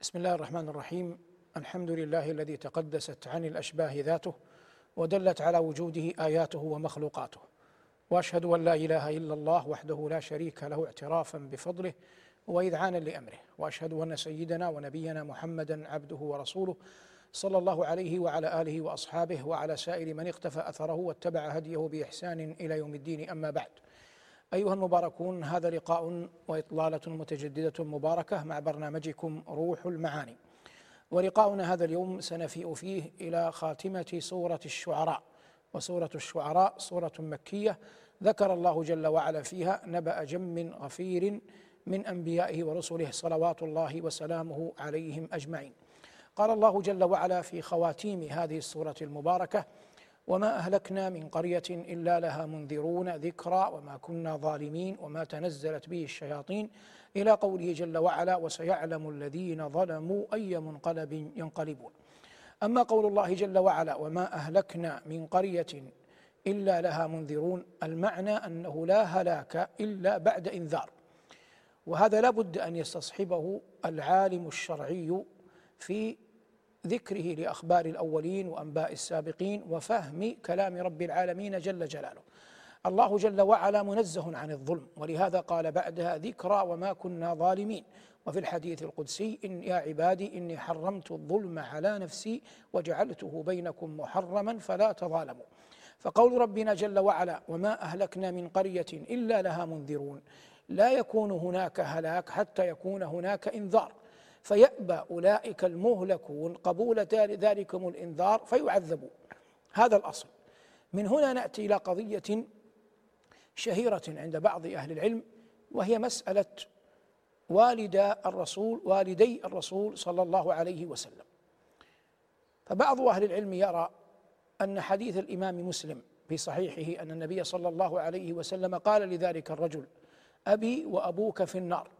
بسم الله الرحمن الرحيم. الحمد لله الذي تقدست عن الأشباه ذاته ودلت على وجوده آياته ومخلوقاته. وأشهد أن لا إله إلا الله وحده لا شريك له اعترافا بفضله واذعانا لأمره. وأشهد أن سيدنا ونبينا محمدا عبده ورسوله صلى الله عليه وعلى آله وأصحابه وعلى سائر من اقتفى أثره واتبع هديه بإحسان إلى يوم الدين. أما بعد أيها المباركون هذا لقاء وإطلالة متجددة مباركة مع برنامجكم روح المعاني. ولقاؤنا هذا اليوم سنفيء فيه إلى خاتمة سورة الشعراء. وسورة الشعراء سورة مكية. ذكر الله جل وعلا فيها نبأ جم غفير من أنبيائه ورسله صلوات الله وسلامه عليهم أجمعين. قال الله جل وعلا في خواتيم هذه السورة المباركة وما اهلكنا من قريه الا لها منذرون ذكرى وما كنا ظالمين وما تنزلت به الشياطين إلى قوله جل وعلا وسيعلم الذين ظلموا اي منقلب ينقلبون. اما قول الله جل وعلا وما اهلكنا من قريه الا لها منذرون المعنى أنه لا هلاك إلا بعد إنذار. وهذا لا بد أن يستصحبه العالم الشرعي في ذكره لأخبار الأولين وأنباء السابقين وفهم كلام رب العالمين جل جلاله. الله جل وعلا منزه عن الظلم ولهذا قال بعدها ذكرى وما كنا ظالمين. وفي الحديث القدسي إن يا عبادي إني حرمت الظلم على نفسي وجعلته بينكم محرما فلا تظالموا. فقول ربنا جل وعلا وما أهلكنا من قرية إلا لها منذرون. لا يكون هناك هلاك حتى يكون هناك إنذار. فيأبى أولئك المهلكون قبول ذلكم الإنذار فيعذبون هذا الأصل. من هنا نأتي إلى قضية شهيرة عند بعض أهل العلم وهي مسألة والدا الرسول والدي الرسول صلى الله عليه وسلم. فبعض أهل العلم يرى أن حديث الإمام مسلم في صحيحه أن النبي صلى الله عليه وسلم قال لذلك الرجل أبي وأبوك في النار.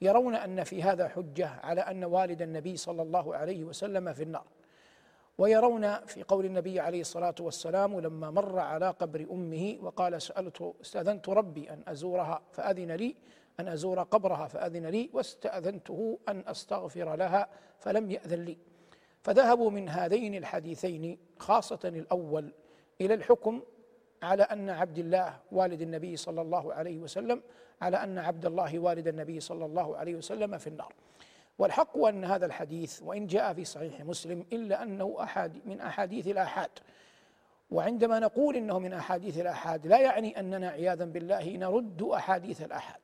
يرون أن في هذا حجة على أن والد النبي صلى الله عليه وسلم في النار. ويرون في قول النبي عليه الصلاة والسلام لما مر على قبر أمه وقال سالت استأذنت ربي أن أزورها فأذن لي أن أزور قبرها فأذن لي واستأذنته أن أستغفر لها فلم يأذن لي. فذهبوا من هذين الحديثين خاصة الأول إلى الحكم على أن عبد الله والد النبي صلى الله عليه وسلم على أن عبد الله والد النبي صلى الله عليه وسلم في النار. والحق أن هذا الحديث وإن جاء في صحيح مسلم إلا أنه احاد من أحاديث الآحاد. وعندما نقول إنه من أحاديث الآحاد لا يعني أننا عياذا بالله نرد أحاديث الآحاد.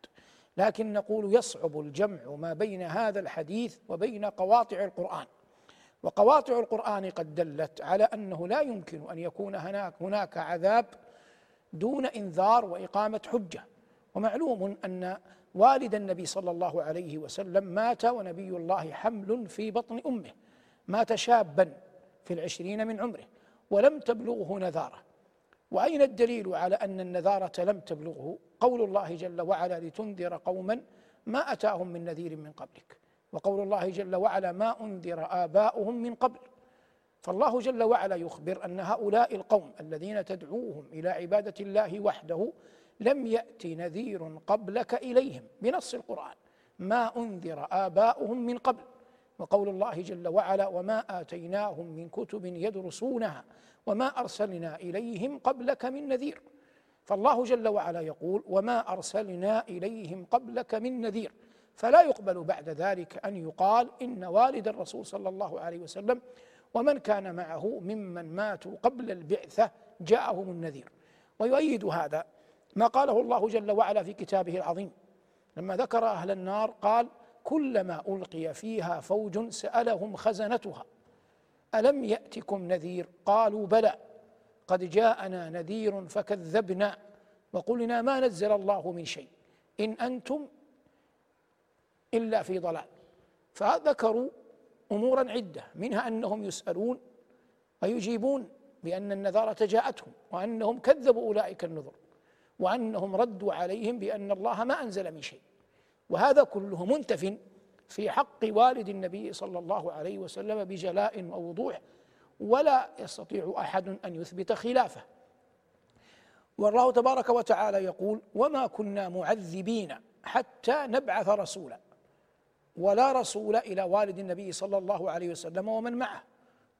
لكن نقول يصعب الجمع ما بين هذا الحديث وبين قواطع القرآن. وقواطع القرآن قد دلت على أنه لا يمكن أن يكون هناك هناك عذاب دون إنذار وإقامة حجة. ومعلوم أن والد النبي صلى الله عليه وسلم مات ونبي الله حمل في بطن أمه مات شابا في العشرين من عمره ولم تبلغه نذارة. وأين الدليل على أن النذارة لم تبلغه؟ قول الله جل وعلا لتنذر قوما ما أتاهم من نذير من قبلك. وقول الله جل وعلا ما أنذر آباؤهم من قبل. فالله جل وعلا يخبر أن هؤلاء القوم الذين تدعوهم إلى عبادة الله وحده لم يات نذير قبلك إليهم. بنص القرآن. ما أنذر آباؤهم من قبل. وقول الله جل وعلا وما آتيناهم من كتب يدرسونها وما أرسلنا إليهم قبلك من نذير. فالله جل وعلا يقول وما أرسلنا إليهم قبلك من نذير. فلا يقبل بعد ذلك أن يقال إن والد الرسول صلى الله عليه وسلم ومن كان معه ممن ماتوا قبل البعثة جاءهم النذير. ويؤيد هذا ما قاله الله جل وعلا في كتابه العظيم. لما ذكر أهل النار قال كلما ألقي فيها فوج سألهم خزنتها ألم يأتكم نذير؟ قالوا بلى قد جاءنا نذير فكذبنا. وقلنا ما نزل الله من شيء إن أنتم إلا في ضلال. فذكروا أمورا عدة منها أنهم يسألون ويجيبون بأن النذارة جاءتهم وأنهم كذبوا أولئك النذر. وأنهم ردوا عليهم بأن الله ما أنزل من شيء. وهذا كله منتف في حق والد النبي صلى الله عليه وسلم بجلاء ووضوح ولا يستطيع أحد أن يثبت خلافه. والله تبارك وتعالى يقول وما كنا معذبين حتى نبعث رسولا ولا رسول إلى والد النبي صلى الله عليه وسلم ومن معه.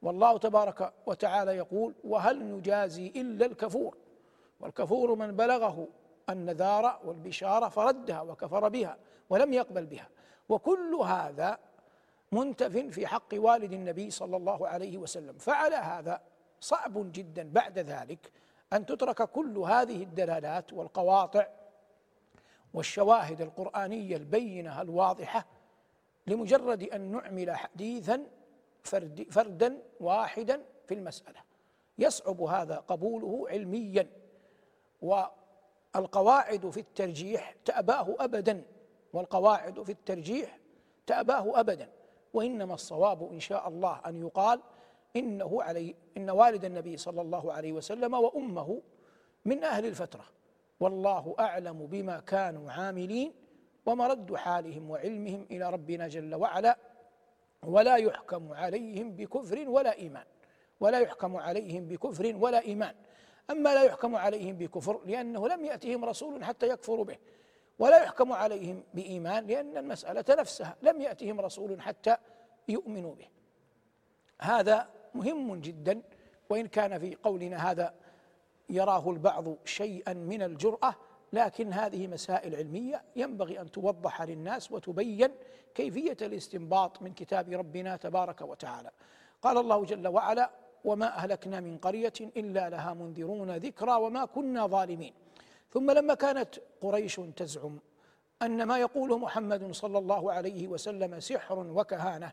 والله تبارك وتعالى يقول وهل نجازي إلا الكفور؟ والكفور من بلغه النذار والبشارة فردها وكفر بها ولم يقبل بها. وكل هذا منتف في حق والد النبي صلى الله عليه وسلم. فعلى هذا صعب جدا بعد ذلك أن تترك كل هذه الدلالات والقواطع والشواهد القرآنية البينة الواضحة لمجرد أن نعمل حديثا فرد فردا واحدا في المسألة. يصعب هذا قبوله علميا. والقواعد في الترجيح تأباه ابدا. والقواعد في الترجيح تأباه ابدا. وإنما الصواب إن شاء الله أن يقال إنه علي إن والد النبي صلى الله عليه وسلم وأمه من أهل الفترة. والله أعلم بما كانوا عاملين ومرد حالهم وعلمهم إلى ربنا جل وعلا. ولا يحكم عليهم بكفر ولا إيمان. ولا يحكم عليهم بكفر ولا إيمان. أما لا يحكم عليهم بكفر لأنه لم يأتهم رسول حتى يكفروا به. ولا يحكم عليهم بإيمان لأن المسألة نفسها لم يأتهم رسول حتى يؤمنوا به. هذا مهم جدا وإن كان في قولنا هذا يراه البعض شيئا من الجرأة لكن هذه مسائل علمية ينبغي أن توضح للناس وتبين كيفية الاستنباط من كتاب ربنا تبارك وتعالى. قال الله جل وعلا وما أهلكنا من قرية إلا لها منذرون ذكرى وما كنا ظالمين. ثم لما كانت قريش تزعم أن ما يقوله محمد صلى الله عليه وسلم سحر وكهانة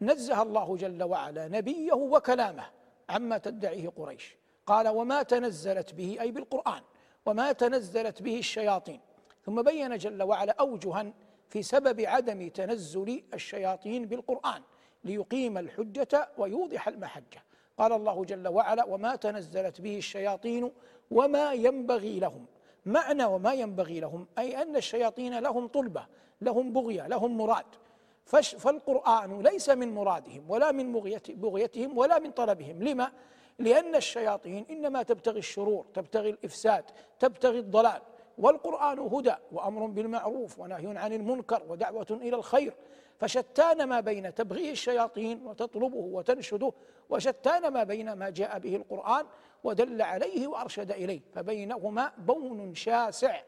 نزه الله جل وعلا نبيه وكلامه عما تدعيه قريش. قال وما تنزلت به أي بالقرآن وما تنزلت به الشياطين ثم بين جل وعلا أوجها في سبب عدم تنزل الشياطين بالقرآن. ليقيم الحجة ويوضح المحجة. قال الله جل وعلا وما تنزلت به الشياطين وما ينبغي لهم. معنى وما ينبغي لهم أي أن الشياطين لهم طلبة لهم بغية لهم مراد. فالقرآن ليس من مرادهم ولا من بغيتهم ولا من طلبهم. لما؟ لأن الشياطين إنما تبتغي الشرور تبتغي الإفساد تبتغي الضلال. والقرآن هدى وأمر بالمعروف ونهي عن المنكر ودعوة إلى الخير. فشتان ما بين تبغيه الشياطين وتطلبه وتنشده وشتان ما بين ما جاء به القرآن ودل عليه وأرشد إليه فبينهما بون شاسع.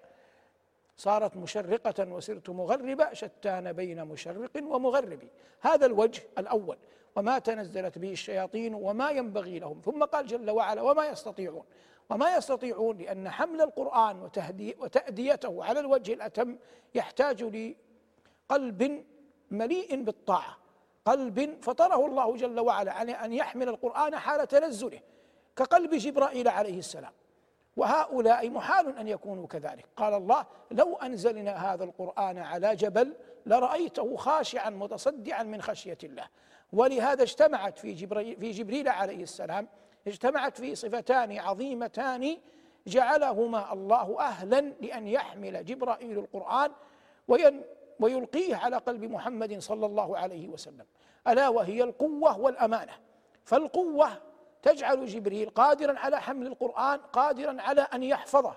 صارت مشرقة وسرت مغربة شتان بين مشرق ومغرب. هذا الوجه الأول وما تنزلت به الشياطين وما ينبغي لهم. ثم قال جل وعلا وما يستطيعون. وما يستطيعون لأن حمل القرآن وتأديته على الوجه الأتم يحتاج لقلب مليء بالطاعة. قلب فطره الله جل وعلا على أن يحمل القرآن حال تنزله كقلب جبرائيل عليه السلام. وهؤلاء محال أن يكونوا كذلك. قال الله لو أنزلنا هذا القرآن على جبل لرأيته خاشعا متصدعا من خشية الله. ولهذا اجتمعت في جبريل, في جبريل عليه السلام اجتمعت في صفتان عظيمتان جعلهما الله أهلا لأن يحمل جبرائيل القرآن وين ويلقيه على قلب محمد صلى الله عليه وسلم. ألا وهي القوة والأمانة. فالقوة تجعل جبريل قادرا على حمل القرآن قادرا على أن يحفظه.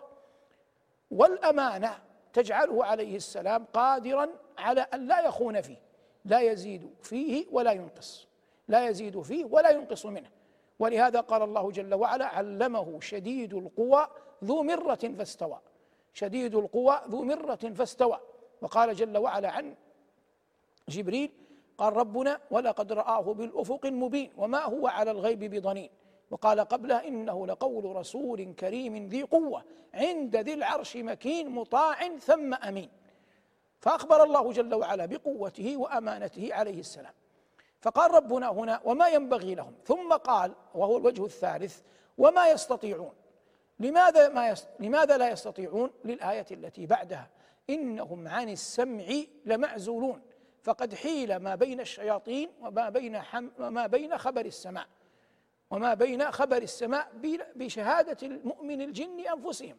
والأمانة تجعله عليه السلام قادرا على أن لا يخون فيه لا يزيد فيه ولا ينقص لا يزيد فيه ولا ينقص منه. ولهذا قال الله جل وعلا علمه شديد القوى ذو مرة فاستوى. شديد القوى ذو مرة فاستوى. وقال جل وعلا عن جبريل قال ربنا ولقد رآه بالأفق المبين وما هو على الغيب بضنين. وقال قبلها إنه لقول رسول كريم ذي قوة عند ذي العرش مكين مطاع ثم أمين. فأخبر الله جل وعلا بقوته وأمانته عليه السلام. فقال ربنا هنا وما ينبغي لهم. ثم قال وهو الوجه الثالث وما يستطيعون. لماذا ما يست... لماذا لا يستطيعون؟ للآية التي بعدها. إنهم عن السمع لمعزولون فقد حيل ما بين الشياطين وما بين حم وما بين خبر السماء. وما بين خبر السماء بشهادة المؤمن الجن أنفسهم.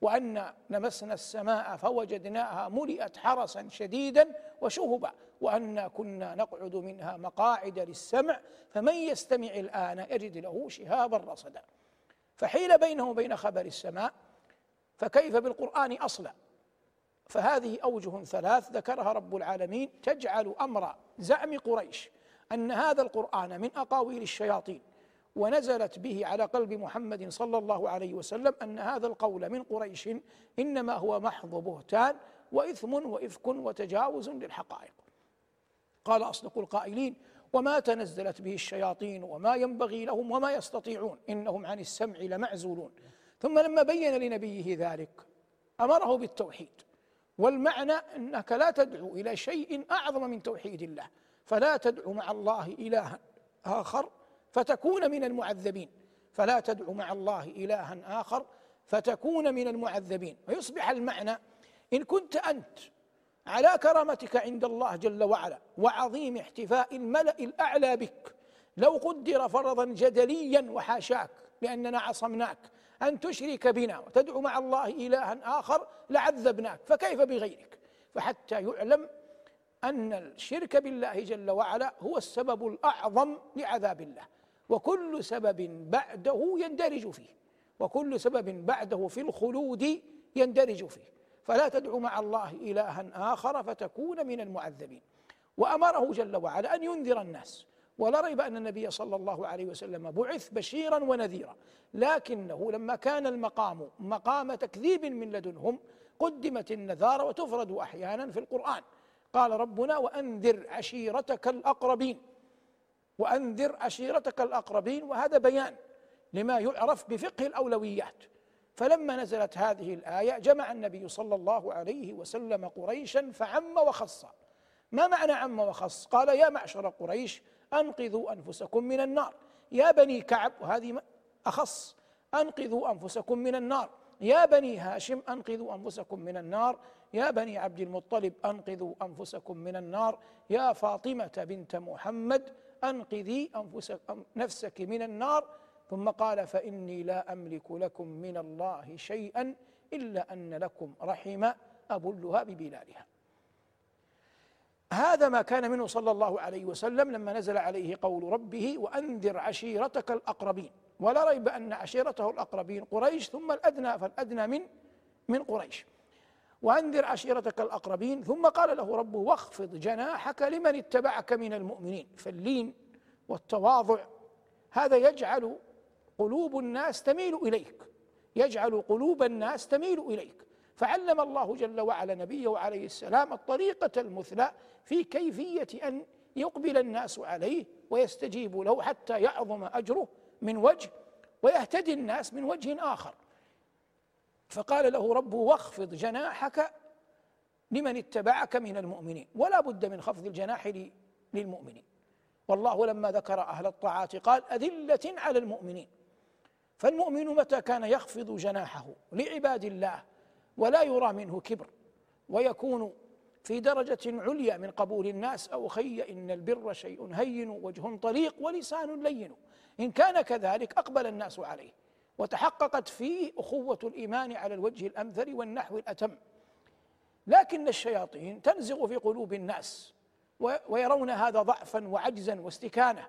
وأن لمسنا السماء فوجدناها ملئت حرسا شديدا وشهبا. وأنا كنا نقعد منها مقاعد للسمع فمن يستمع الآن يجد له شهابا رصدا. فحيل بينه وبين خبر السماء فكيف بالقرآن أصلا؟ فهذه أوجه ثلاث ذكرها رب العالمين تجعل أمر زعم قريش أن هذا القرآن من أقاويل الشياطين ونزلت به على قلب محمد صلى الله عليه وسلم أن هذا القول من قريش إنما هو محض بهتان وإثم وإفك وتجاوز للحقائق. قال أصدق القائلين وما تنزلت به الشياطين وما ينبغي لهم وما يستطيعون إنهم عن السمع لمعزولون. ثم لما بين لنبيه ذلك أمره بالتوحيد. والمعنى أنك لا تدعو إلى شيء أعظم من توحيد الله فلا تدعو مع الله إلها آخر فتكون من المعذبين فلا تدعو مع الله إلها آخر فتكون من المعذبين. ويصبح المعنى إن كنت أنت على كرامتك عند الله جل وعلا وعظيم احتفاء الملأ الأعلى بك لو قدر فرضا جدليا وحاشاك لأننا عصمناك أن تشرك بنا وتدعو مع الله إلها آخر لعذبناك فكيف بغيرك؟ فحتى يعلم أن الشرك بالله جل وعلا هو السبب الأعظم لعذاب الله وكل سبب بعده يندرج فيه وكل سبب بعده في الخلود يندرج فيه فلا تدعو مع الله إلها آخر فتكون من المعذبين. وأمره جل وعلا أن ينذر الناس ولا ريب أن النبي صلى الله عليه وسلم بعث بشيرا ونذيرا. لكنه لما كان المقام مقام تكذيب من لدنهم قدمت النذارة وتفرد أحيانا في القرآن. قال ربنا وأنذر عشيرتك الأقربين. وأنذر عشيرتك الأقربين وهذا بيان لما يعرف بفقه الأولويات. فلما نزلت هذه الآية جمع النبي صلى الله عليه وسلم قريشا فعم وخص. ما معنى عم وخص؟ قال يا معشر قريش أنقذوا أنفسكم من النار. يا بني كعب وهذه أخص. أنقذوا أنفسكم من النار. يا بني هاشم أنقذوا أنفسكم من النار. يا بني عبد المطلب أنقذوا أنفسكم من النار. يا فاطمة بنت محمد أنقذي أنفسك نفسك من النار. ثم قال فإني لا أملك لكم من الله شيئا إلا أن لكم رحم أبلها ببلالها. هذا ما كان منه صلى الله عليه وسلم لما نزل عليه قول ربه وأنذر عشيرتك الأقربين. ولا ريب أن عشيرته الأقربين قريش ثم الأدنى فالأدنى من من قريش. وأنذر عشيرتك الأقربين ثم قال له ربه واخفض جناحك لمن اتبعك من المؤمنين. فاللين والتواضع هذا يجعل قلوب الناس تميل إليك. يجعل قلوب الناس تميل إليك. فعلم الله جل وعلا نبيه عليه السلام الطريقة المثلى في كيفية أن يقبل الناس عليه ويستجيبوا له حتى يعظم أجره من وجه ويهتدي الناس من وجه آخر. فقال له ربه واخفض جناحك لمن اتبعك من المؤمنين ولا بد من خفض الجناح للمؤمنين. والله لما ذكر أهل الطاعات قال أذلة على المؤمنين. فالمؤمن متى كان يخفض جناحه لعباد الله؟ ولا يرى منه كبر ويكون في درجة عليا من قبول الناس أو خي إن البر شيء هين وجه طليق ولسان لين. إن كان كذلك أقبل الناس عليه. وتحققت فيه أخوة الإيمان على الوجه الأمثل والنحو الأتم. لكن الشياطين تنزغ في قلوب الناس ويرون هذا ضعفا وعجزا واستكانة.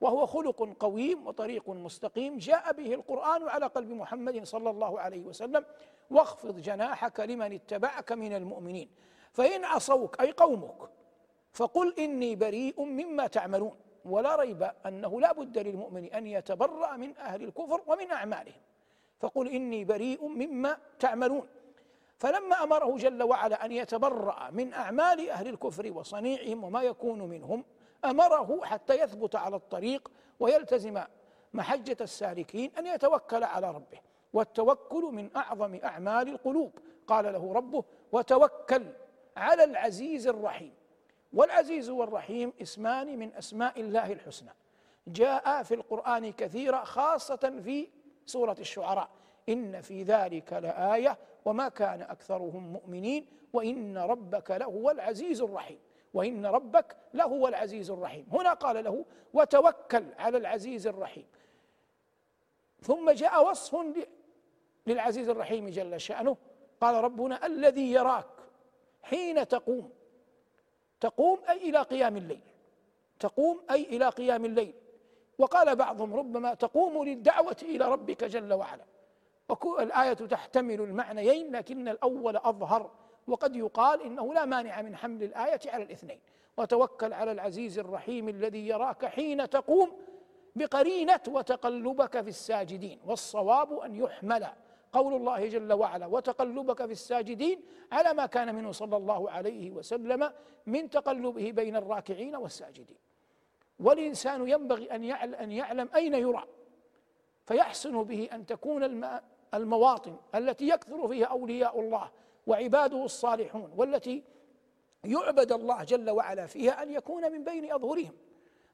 وهو خلق قويم وطريق مستقيم. جاء به القرآن على قلب محمد صلى الله عليه وسلم. واخفض جناحك لمن اتبعك من المؤمنين. فإن عصوك أي قومك فقل إني بريء مما تعملون. ولا ريب أنه لا بد للمؤمن أن يتبرأ من أهل الكفر ومن أعمالهم. فقل إني بريء مما تعملون. فلما أمره جل وعلا أن يتبرأ من أعمال أهل الكفر وصنيعهم وما يكون منهم أمره حتى يثبت على الطريق ويلتزم محجة السالكين أن يتوكل على ربه. والتوكل من أعظم أعمال القلوب. قال له ربه وتوكل على العزيز الرحيم. والعزيز والرحيم اسمان من أسماء الله الحسنى. جاء في القرآن كثيرا خاصة في سورة الشعراء. إن في ذلك لآية وما كان أكثرهم مؤمنين وإن ربك لهو العزيز الرحيم. وإن ربك لهو العزيز الرحيم. هنا قال له وتوكل على العزيز الرحيم. ثم جاء وصف للعزيز الرحيم جل شأنه. قال ربنا الذي يراك حين تقوم. تقوم أي إلى قيام الليل. تقوم أي إلى قيام الليل. وقال بعضهم ربما تقوم للدعوة إلى ربك جل وعلا. الآية تحتمل المعنيين لكن الأول أظهر وقد يقال إنه لا مانع من حمل الآية على الاثنين. وتوكل على العزيز الرحيم الذي يراك حين تقوم بقرينة وتقلبك في الساجدين. والصواب أن يحمل قول الله جل وعلا وتقلبك في الساجدين على ما كان منه صلى الله عليه وسلم من تقلبه بين الراكعين والساجدين. والإنسان ينبغي أن يعلم, أن يعلم أين يرى فيحسن به أن تكون المواطن التي يكثر فيها أولياء الله وعباده الصالحون والتي يعبد الله جل وعلا فيها أن يكون من بين أظهرهم.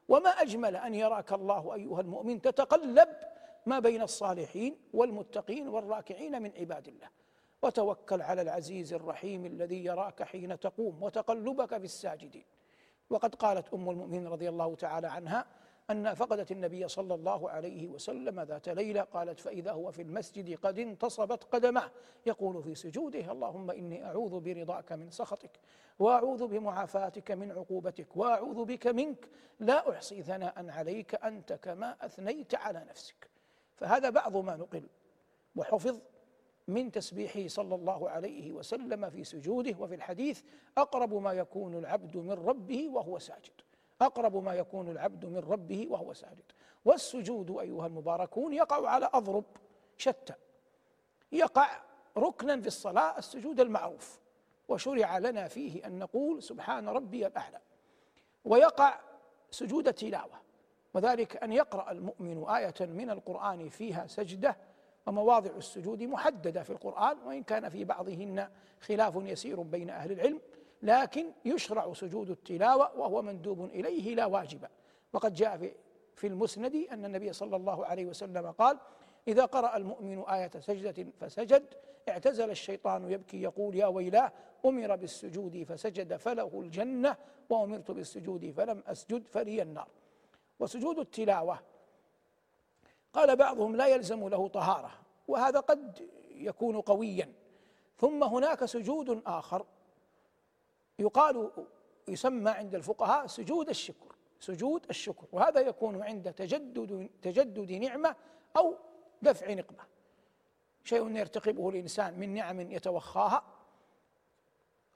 وما أجمل أن يراك الله أيها المؤمن تتقلب ما بين الصالحين والمتقين والراكعين من عباد الله. وتوكل على العزيز الرحيم الذي يراك حين تقوم وتقلبك في الساجدين. وقد قالت أم المؤمنين رضي الله تعالى عنها أن فقدت النبي صلى الله عليه وسلم ذات ليلة قالت فإذا هو في المسجد قد انتصبت قدماه يقول في سجوده اللهم إني أعوذ برضاك من سخطك وأعوذ بمعافاتك من عقوبتك وأعوذ بك منك لا أحصي ثناء عليك أنت كما أثنيت على نفسك. فهذا بعض ما نقل وحفظ من تسبيحه صلى الله عليه وسلم في سجوده وفي الحديث أقرب ما يكون العبد من ربه وهو ساجد. أقرب ما يكون العبد من ربه وهو ساجد. والسجود أيها المباركون يقع على أضرب شتى. يقع ركنا في الصلاة السجود المعروف. وشرع لنا فيه أن نقول سبحان ربي الأعلى. ويقع سجود التلاوة وذلك أن يقرأ المؤمن آية من القرآن فيها سجدة ومواضع السجود محددة في القرآن وإن كان في بعضهن خلاف يسير بين أهل العلم. لكن يشرع سجود التلاوة وهو مندوب إليه لا واجب. وقد جاء في في المسند أن النبي صلى الله عليه وسلم قال إذا قرأ المؤمن آية سجدة فسجد اعتزل الشيطان يبكي يقول يا ويلاه أمر بالسجود فسجد فله الجنة وأمرت بالسجود فلم أسجد فلي النار. وسجود التلاوة قال بعضهم لا يلزم له طهارة وهذا قد يكون قويا. ثم هناك سجود آخر يقال يسمى عند الفقهاء سجود الشكر سجود الشكر وهذا يكون عند تجدد تجدد نعمة أو دفع نقمة. شيء يرتقبه الإنسان من نعم يتوخاها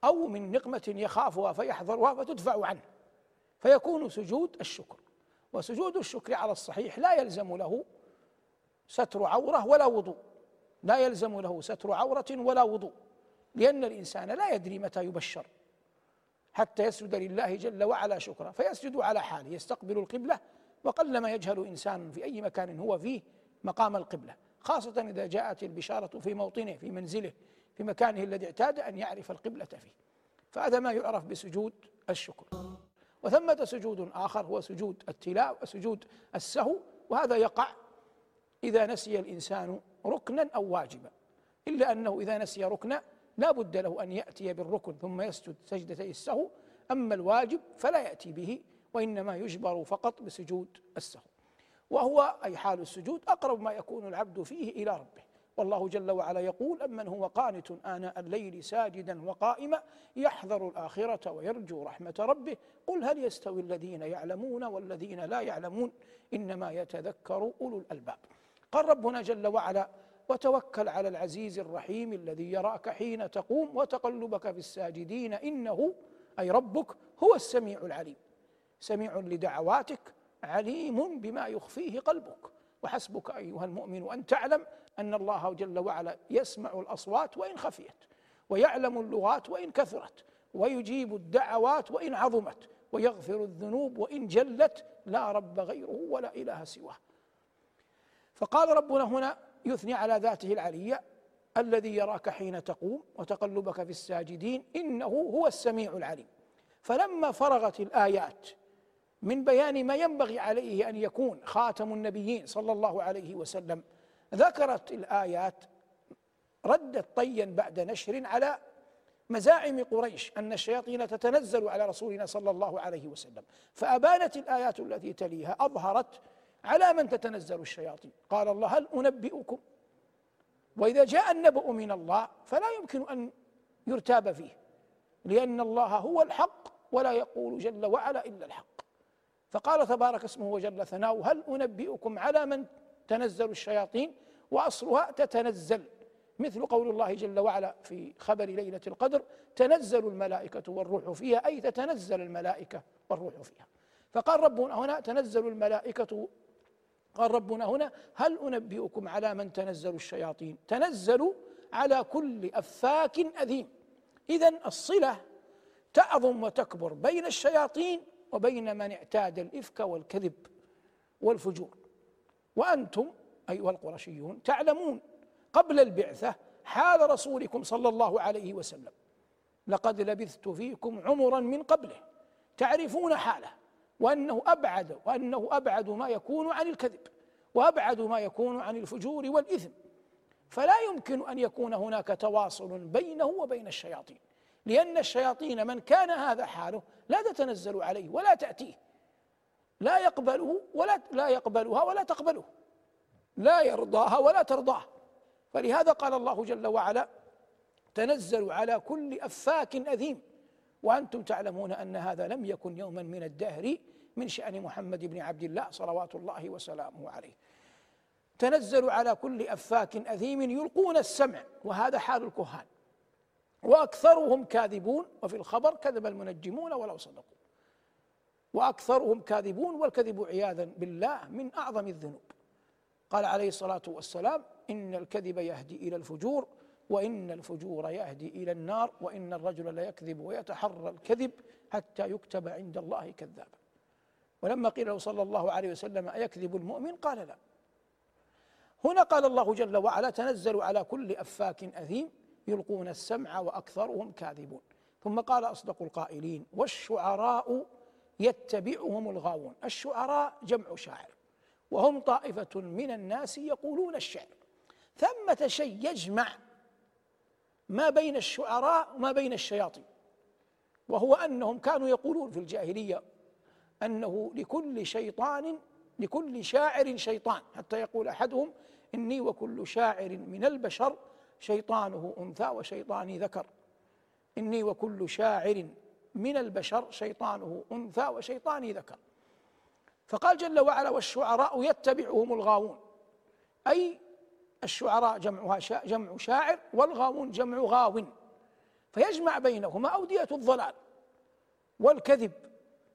أو من نقمة يخافها فيحذرها فتدفع عنه. فيكون سجود الشكر. وسجود الشكر على الصحيح لا يلزم له ستر عورة ولا وضوء. لا يلزم له ستر عورة ولا وضوء لأن الإنسان لا يدري متى يبشر. حتى يسجد لله جل وعلا شكرا. فيسجد على حاله يستقبل القبلة وقلما يجهل إنسان في أي مكان هو فيه مقام القبلة. خاصة إذا جاءت البشارة في موطنه في منزله في مكانه الذي اعتاد أن يعرف القبلة فيه. فهذا ما يعرف بسجود الشكر. وثمة سجود آخر هو سجود التلاوة سجود السهو وهذا يقع إذا نسي الإنسان ركنا أو واجبا. إلا أنه إذا نسي ركنا لا بد له أن يأتي بالركن ثم يسجد سجدتي السهو. أما الواجب فلا يأتي به وإنما يجبر فقط بسجود السهو. وهو أي حال السجود أقرب ما يكون العبد فيه إلى ربه. والله جل وعلا يقول أمن هو قانت آناء الليل ساجدا وقائما يحذر الآخرة ويرجو رحمة ربه. قل هل يستوي الذين يعلمون والذين لا يعلمون؟ إنما يتذكر أولو الألباب. قال ربنا جل وعلا وتوكل على العزيز الرحيم الذي يراك حين تقوم وتقلبك في الساجدين إنه أي ربك هو السميع العليم. سميع لدعواتك عليم بما يخفيه قلبك. وحسبك أيها المؤمن أن تعلم أن الله جل وعلا يسمع الأصوات وإن خفيت ويعلم اللغات وإن كثرت ويجيب الدعوات وإن عظمت ويغفر الذنوب وإن جلت لا رب غيره ولا إله سواه. فقال ربنا هنا يثني على ذاته العلية الذي يراك حين تقوم وتقلبك في الساجدين إنه هو السميع العليم. فلما فرغت الآيات من بيان ما ينبغي عليه أن يكون خاتم النبيين صلى الله عليه وسلم ذكرت الآيات ردت طيا بعد نشر على مزاعم قريش أن الشياطين تتنزل على رسولنا صلى الله عليه وسلم. فأبانت الآيات التي تليها أظهرت على من تتنزل الشياطين. قال الله هل أنبئكم؟ وإذا جاء النبأ من الله فلا يمكن أن يرتاب فيه لأن الله هو الحق ولا يقول جل وعلا إلا الحق. فقال تبارك اسمه وجل ثناؤه هل أنبئكم على من تنزل الشياطين؟ وأصلها تتنزل مثل قول الله جل وعلا في خبر ليلة القدر تنزل الملائكة والروح فيها أي تتنزل الملائكة والروح فيها. فقال ربنا هنا تنزل الملائكة قال ربنا هنا هل أنبئكم على من تنزل الشياطين؟ تنزل على كل أفاك أثيم إذا الصلة تعظم وتكبر بين الشياطين وبين من اعتاد الإفك والكذب والفجور. وأنتم أيها القرشيون تعلمون قبل البعثة حال رسولكم صلى الله عليه وسلم. لقد لبثت فيكم عمرا من قبله. تعرفون حاله. وأنه أبعد وأنه أبعد ما يكون عن الكذب وأبعد ما يكون عن الفجور والإثم. فلا يمكن أن يكون هناك تواصل بينه وبين الشياطين لأن الشياطين من كان هذا حاله لا تتنزل عليه ولا تأتيه. لا يقبله ولا لا يقبلها ولا تقبله. لا يرضاها ولا ترضاه. فلهذا قال الله جل وعلا تنزل على كل أفاك اثيم وأنتم تعلمون أن هذا لم يكن يوما من الدهر من شأن محمد بن عبد الله صلوات الله وسلامه عليه. تنزل على كل أفاك أثيم يلقون السمع وهذا حال الكهان. وأكثرهم كاذبون وفي الخبر كذب المنجمون ولو صدقوا. وأكثرهم كاذبون والكذب عياذا بالله من أعظم الذنوب. قال عليه الصلاة والسلام إن الكذب يهدي إلى الفجور وإن الفجور يهدي إلى النار وإن الرجل ليكذب ويتحرى الكذب حتى يكتب عند الله كذابا. ولما قيل له صلى الله عليه وسلم أيكذب المؤمن؟ قال لا. هنا قال الله جل وعلا تنزل على كل أفاك أثيم يلقون السمع وأكثرهم كاذبون. ثم قال أصدق القائلين والشعراء يتبعهم الغاوون. الشعراء جمع شاعر وهم طائفة من الناس يقولون الشعر. ثمه شيء يجمع ما بين الشعراء وما بين الشياطين. وهو أنهم كانوا يقولون في الجاهلية أنه لكل شيطان لكل شاعر شيطان. حتى يقول أحدهم إني وكل شاعر من البشر شيطانه أنثى وشيطاني ذكر. إني وكل شاعر من البشر شيطانه أنثى وشيطاني ذكر. فقال جل وعلا والشعراء يتبعهم الغاوون. أي الشعراء جمعها شا جمع شاعر والغاوون جمع غاو. فيجمع بينهما أودية الضلال والكذب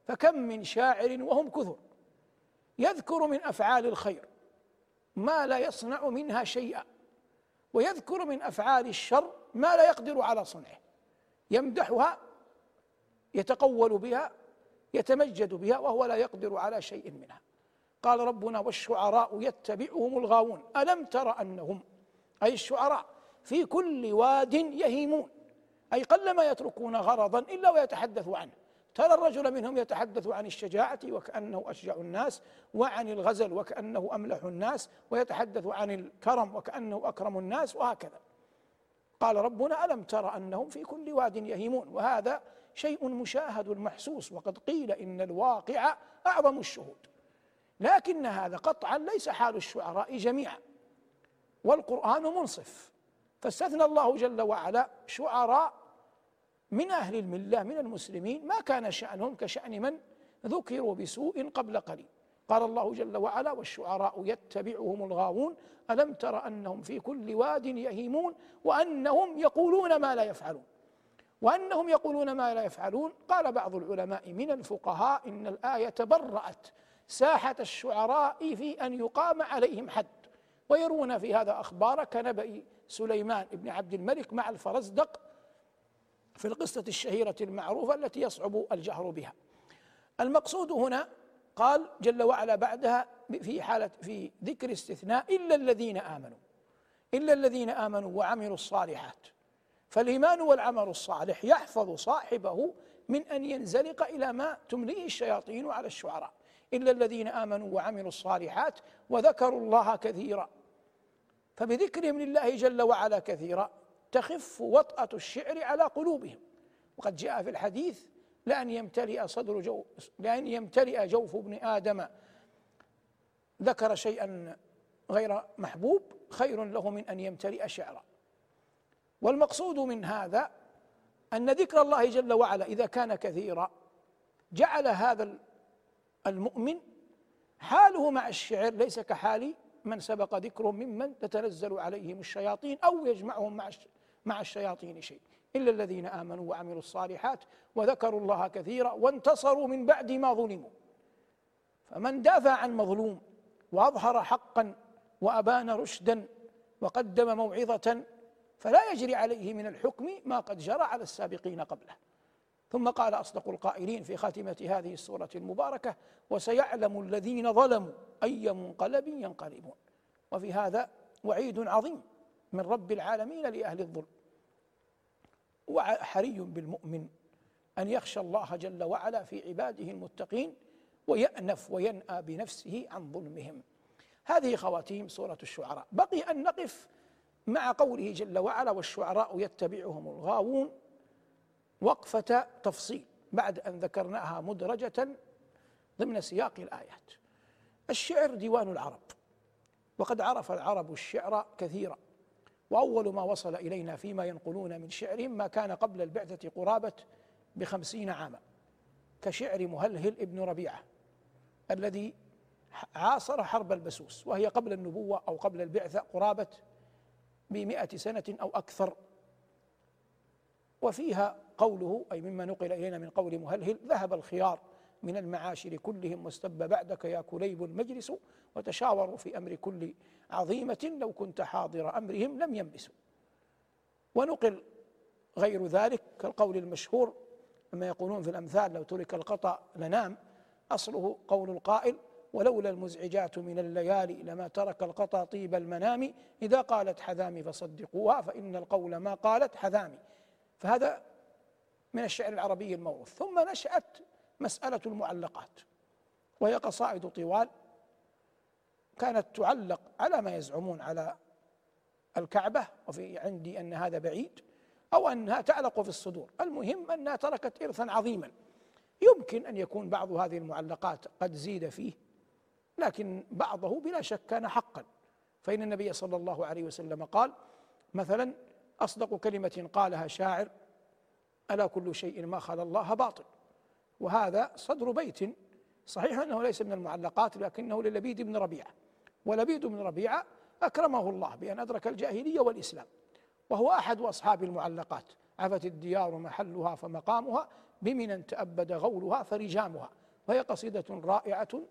فكم من شاعر وهم كثر. يذكر من أفعال الخير ما لا يصنع منها شيئا ويذكر من أفعال الشر ما لا يقدر على صنعه. يمدحها يتقول بها يتمجد بها وهو لا يقدر على شيء منها. قال ربنا والشعراء يتبعهم الغاوون. ألم تر أنهم أي الشعراء في كل واد يهيمون. أي قلما يتركون غرضا إلا ويتحدث عنه. ترى الرجل منهم يتحدث عن الشجاعة وكأنه أشجع الناس وعن الغزل وكأنه أملح الناس ويتحدث عن الكرم وكأنه أكرم الناس وهكذا. قال ربنا ألم تر أنهم في كل واد يهيمون. وهذا شيء مشاهد محسوس وقد قيل إن الواقع أعظم الشهود. لكن هذا قطعا ليس حال الشعراء جميعا والقرآن منصف. فاستثنى الله جل وعلا شعراء من أهل الملة من المسلمين ما كان شأنهم كشأن من ذكروا بسوء قبل قليل. قال الله جل وعلا والشعراء يتبعهم الغاوون ألم تر أنهم في كل واد يهيمون وأنهم يقولون ما لا يفعلون؟ وأنهم يقولون ما لا يفعلون قال بعض العلماء من الفقهاء إن الآية برأت ساحة الشعراء في أن يقام عليهم حد. ويرون في هذا أخبار كنبأ سليمان بن عبد الملك مع الفرزدق في القصة الشهيرة المعروفة التي يصعب الجهر بها. المقصود هنا قال جل وعلا بعدها في حالة في ذكر استثناء إلا الذين آمنوا إلا الذين آمنوا وعملوا الصالحات. فالإيمان والعمل الصالح يحفظ صاحبه من أن ينزلق إلى ما تمليه الشياطين على الشعراء. إلا الذين آمنوا وعملوا الصالحات وذكروا الله كثيرا. فبذكرهم لله جل وعلا كثيرا تخف وطأة الشعر على قلوبهم. وقد جاء في الحديث لأن يمتلئ صدر جو لأن يمتلئ جوف ابن آدم. ذكر شيئا غير محبوب خير له من أن يمتلئ شعرا. والمقصود من هذا أن ذكر الله جل وعلا إذا كان كثيرا جعل هذا المؤمن حاله مع الشعر ليس كحال من سبق ذكرهم ممن تتنزل عليهم الشياطين أو يجمعهم مع مع الشياطين شيء. إلا الذين آمنوا وعملوا الصالحات وذكروا الله كثيرا وانتصروا من بعد ما ظلموا. فمن دافع عن مظلوم وأظهر حقا وأبان رشدا وقدم موعظة فلا يجري عليه من الحكم ما قد جرى على السابقين قبله. ثم قال أصدق القائلين في خاتمة هذه السورة المباركة وسيعلم الذين ظلموا أي منقلب ينقلبون. وفي هذا وعيد عظيم من رب العالمين لأهل الظلم. وحري بالمؤمن أن يخشى الله جل وعلا في عباده المتقين ويأنف وينأى بنفسه عن ظلمهم. هذه خواتيم سورة الشعراء. بقي أن نقف مع قوله جل وعلا والشعراء يتبعهم الغاوون وقفة تفصيل بعد أن ذكرناها مدرجة ضمن سياق الآيات. الشعر ديوان العرب وقد عرف العرب الشعر كثيرا وأول ما وصل إلينا فيما ينقلون من شعرهم ما كان قبل البعثة قرابة بخمسين عاما كشعر مهلهل ابن ربيعة الذي عاصر حرب البسوس وهي قبل النبوة أو قبل البعثة قرابة بمئة سنة أو أكثر. وفيها قوله أي مما نقل إلينا من قول مهلهل ذهب الخيار من المعاشر كلهم واستب بعدك يا كليب المجلس وتشاوروا في أمر كل عظيمة لو كنت حاضر أمرهم لم ينبسوا ونقل غير ذلك كالقول المشهور لما يقولون في الأمثال لو ترك القطع لنام أصله قول القائل ولولا المزعجات من الليالي لما ترك القطع طيب المنام إذا قالت حذامي فصدقوها فإن القول ما قالت حذامي. فهذا من الشعر العربي الموروث ثم نشأت مسألة المعلقات وهي قصائد طوال كانت تعلق على ما يزعمون على الكعبة وفي عندي أن هذا بعيد أو أنها تعلق في الصدور. المهم أنها تركت إرثا عظيما. يمكن أن يكون بعض هذه المعلقات قد زيد فيه لكن بعضه بلا شك كان حقا. فإن النبي صلى الله عليه وسلم قال مثلا أصدق كلمة قالها شاعر ألا كل شيء ما خلا الله باطل. وهذا صدر بيت. صحيح أنه ليس من المعلقات لكنه للبيد بن ربيعة. ولبيد بن ربيعة أكرمه الله بأن أدرك الجاهلية والإسلام. وهو أحد أصحاب المعلقات. عفت الديار محلها فمقامها بمنا تأبد غولها فرجامها. وهي قصيدة رائعة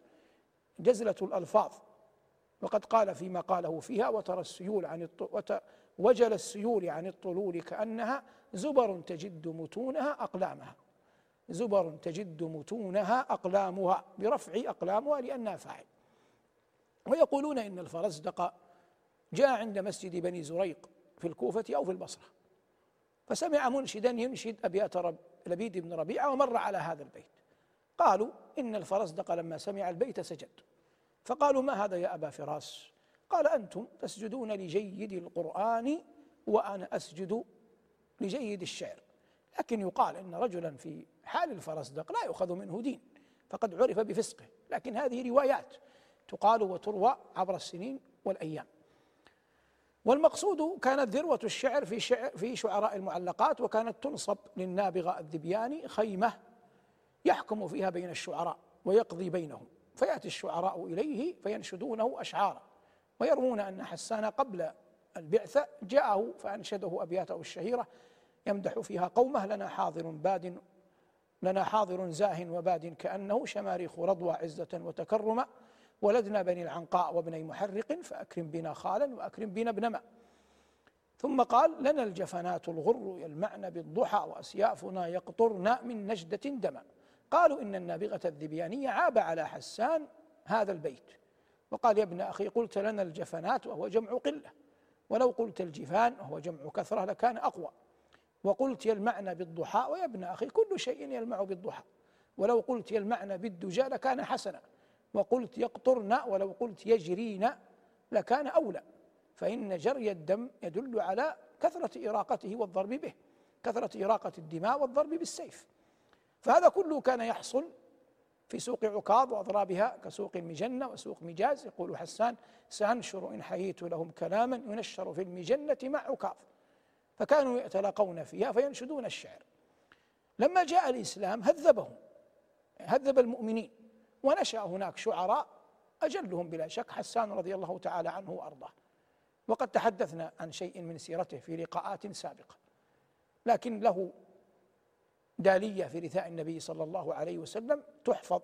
جزلة الألفاظ. وقد قال فيما قاله فيها وترى السيول عن الط... وجل السيول عن الطلول كأنها زبر تجد متونها أقلامها. زبر تجد متونها أقلامها برفع أقلامها لأنها فاعل. ويقولون إن الفرزدق جاء عند مسجد بني زريق في الكوفة أو في البصرة. فسمع منشدا ينشد أبيات رب لبيد بن ربيعة ومر على هذا البيت. قالوا إن الفرزدق لما سمع البيت سجد. فقالوا ما هذا يا أبا فراس؟ قال أنتم تسجدون لجيد القرآن وأنا أسجد لجيد الشعر. لكن يقال إن رجلا في حال الفرزدق لا يؤخذ منه دين فقد عرف بفسقه. لكن هذه روايات تقال وتروى عبر السنين والأيام. والمقصود كانت ذروة الشعر في شعر في شعراء المعلقات وكانت تنصب للنابغة الذبياني خيمة يحكم فيها بين الشعراء ويقضي بينهم. فيأتي الشعراء إليه فينشدونه أشعارا. ويروون أن حسان قبل البعثة جاءه فأنشده أبياته الشهيرة يمدح فيها قومه لنا حاضر باد لنا حاضر زاه وباد كأنه شماريخ رضوى عزة وتكرما ولدنا بني العنقاء وابني محرق فأكرم بنا خالا وأكرم بنا ابن ما. ثم قال لنا الجفنات الغر يلمعن بالضحى وأسيافنا يقطرن من نجدة دما. قالوا إن النابغة الذبيانية عاب على حسان هذا البيت. وقال يا ابن أخي قلت لنا الجفنات وهو جمع قلة. ولو قلت الجفان وهو جمع كثرة لكان أقوى. وقلت يلمعن بالضحى ويا ابن أخي كل شيء يلمع بالضحى. ولو قلت يلمعن بالدجى لكان حسنا. وقلت يقطرن ولو قلت يجرين لكان أولى. فإن جري الدم يدل على كثرة إراقته والضرب به كثرة إراقة الدماء والضرب بالسيف. فهذا كله كان يحصل في سوق عكاظ وأضرابها كسوق مجنة وسوق مجاز. يقول حسان سأنشر إن حييت لهم كلاما ينشر في المجنة مع عكاظ فكانوا يتلاقون فيها فينشدون الشعر. لما جاء الإسلام هذبهم هذب المؤمنين ونشأ هناك شعراء أجلهم بلا شك. حسان رضي الله تعالى عنه وأرضاه. وقد تحدثنا عن شيء من سيرته في لقاءات سابقة. لكن له دالية في رثاء النبي صلى الله عليه وسلم تحفظ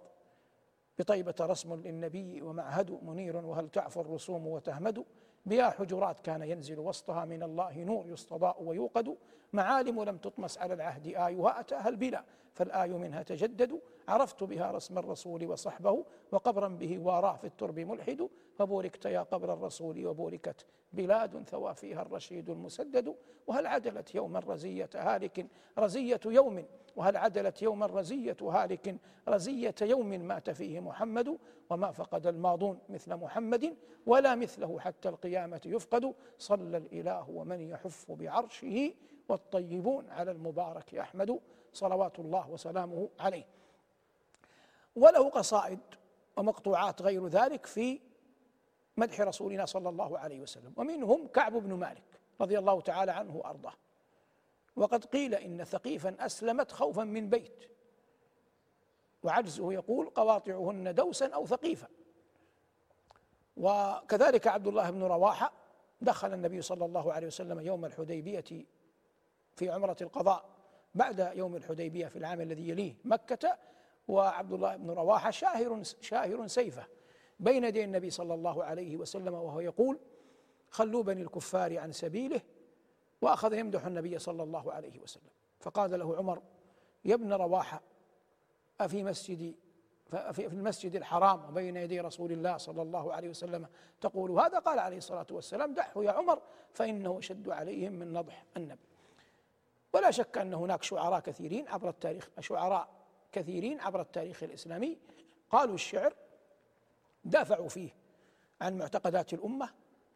بطيبة رسم للنبي ومعهد منير وهل تعفو الرسوم وتهمد بها حجرات كان ينزل وسطها من الله نور يستضاء ويوقد معالم لم تطمس على العهد آيها أتاها البلا فالآي منها تجدد عرفت بها رسم الرسول وصحبه وقبرا به واراه في الترب ملحد فبوركت يا قبر الرسول وبوركت بلاد ثوى فيها الرشيد المسدد. وهل عدلت يوما رزية هالك رزية يوم؟ وهل عدلت يوما رزية هالك رزية يوم مات فيه محمد؟ وما فقد الماضون مثل محمد ولا مثله حتى القيامة يفقد. صلى الإله ومن يحف بعرشه والطيبون على المبارك أحمد. صلوات الله وسلامه عليه. وله قصائد ومقطوعات غير ذلك في مدح رسولنا صلى الله عليه وسلم. ومنهم كعب بن مالك رضي الله تعالى عنه وأرضاه. وقد قيل إن ثقيفا أسلمت خوفا من بيت. وعجزه يقول قواطعهن دوسا أو ثقيفا. وكذلك عبد الله بن رواحة دخل النبي صلى الله عليه وسلم يوم الحديبية في عمرة القضاء بعد يوم الحديبية في العام الذي يليه مكة وعبد الله بن رواحة شاهر شاهر سيفه بين يدي النبي صلى الله عليه وسلم وهو يقول خلوا بني الكفار عن سبيله واخذ يمدح النبي صلى الله عليه وسلم. فقال له عمر يا ابن رواحة أفي مسجد في المسجد الحرام وبين يدي رسول الله صلى الله عليه وسلم تقول هذا؟ قال عليه الصلاة والسلام دعه يا عمر فإنه أشد عليهم من نضح النبي. ولا شك أن هناك شعراء كثيرين عبر التاريخ شعراء كثيرين عبر التاريخ الإسلامي قالوا الشعر دافعوا فيه عن معتقدات الأمة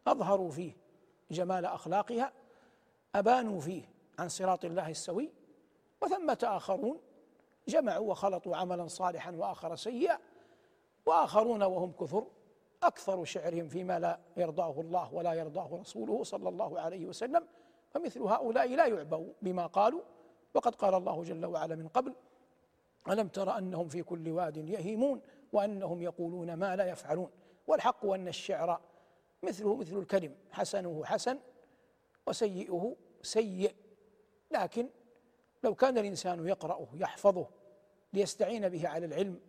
أظهروا فيه جمال أخلاقها أبانوا فيه عن صراط الله السوي وثمة آخرون جمعوا وخلطوا عملا صالحا وآخر سيئا وآخرون وهم كثر أكثر شعرهم فيما لا يرضاه الله ولا يرضاه رسوله صلى الله عليه وسلم فمثل هؤلاء لا يعبوا بما قالوا وقد قال الله جل وعلا من قبل ألم تر أنهم في كل واد يهيمون وأنهم يقولون ما لا يفعلون؟ والحق أن الشعر مثله مثل الكلم حسنه حسن وسيئه سيء. لكن لو كان الإنسان يقرأه يحفظه ليستعين به على العلم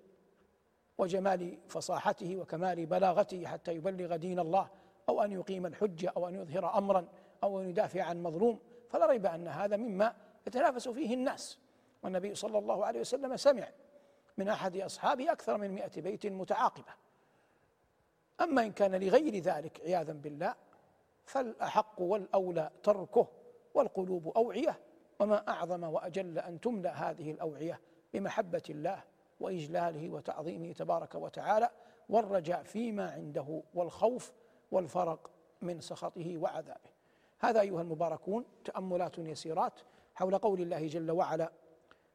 وجمال فصاحته وكمال بلاغته حتى يبلغ دين الله أو أن يقيم الحجة أو أن يظهر أمرا أو أن يدافع عن مظلوم فلا ريب أن هذا مما يتنافس فيه الناس. والنبي صلى الله عليه وسلم سمع من أحد أصحابه أكثر من مئة بيت متعاقبة. أما إن كان لغير ذلك عياذا بالله فالأحق والأولى تركه والقلوب أوعية وما أعظم وأجل أن تملأ هذه الأوعية بمحبة الله وإجلاله وتعظيمه تبارك وتعالى والرجاء فيما عنده والخوف والفرق من سخطه وعذابه. هذا أيها المباركون تأملات يسيرات حول قول الله جل وعلا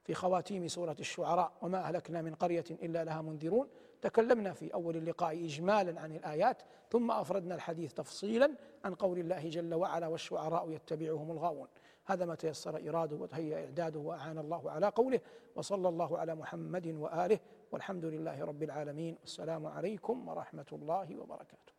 في خواتيم سورة الشعراء وما أهلكنا من قرية إلا لها منذرون. تكلمنا في أول اللقاء إجمالا عن الآيات ثم أفردنا الحديث تفصيلا عن قول الله جل وعلا والشعراء يتبعهم الغاوون. هذا ما تيسر إراده وتهيأ إعداده وأعان الله على قوله وصلى الله على محمد وآله والحمد لله رب العالمين. والسلام عليكم ورحمة الله وبركاته.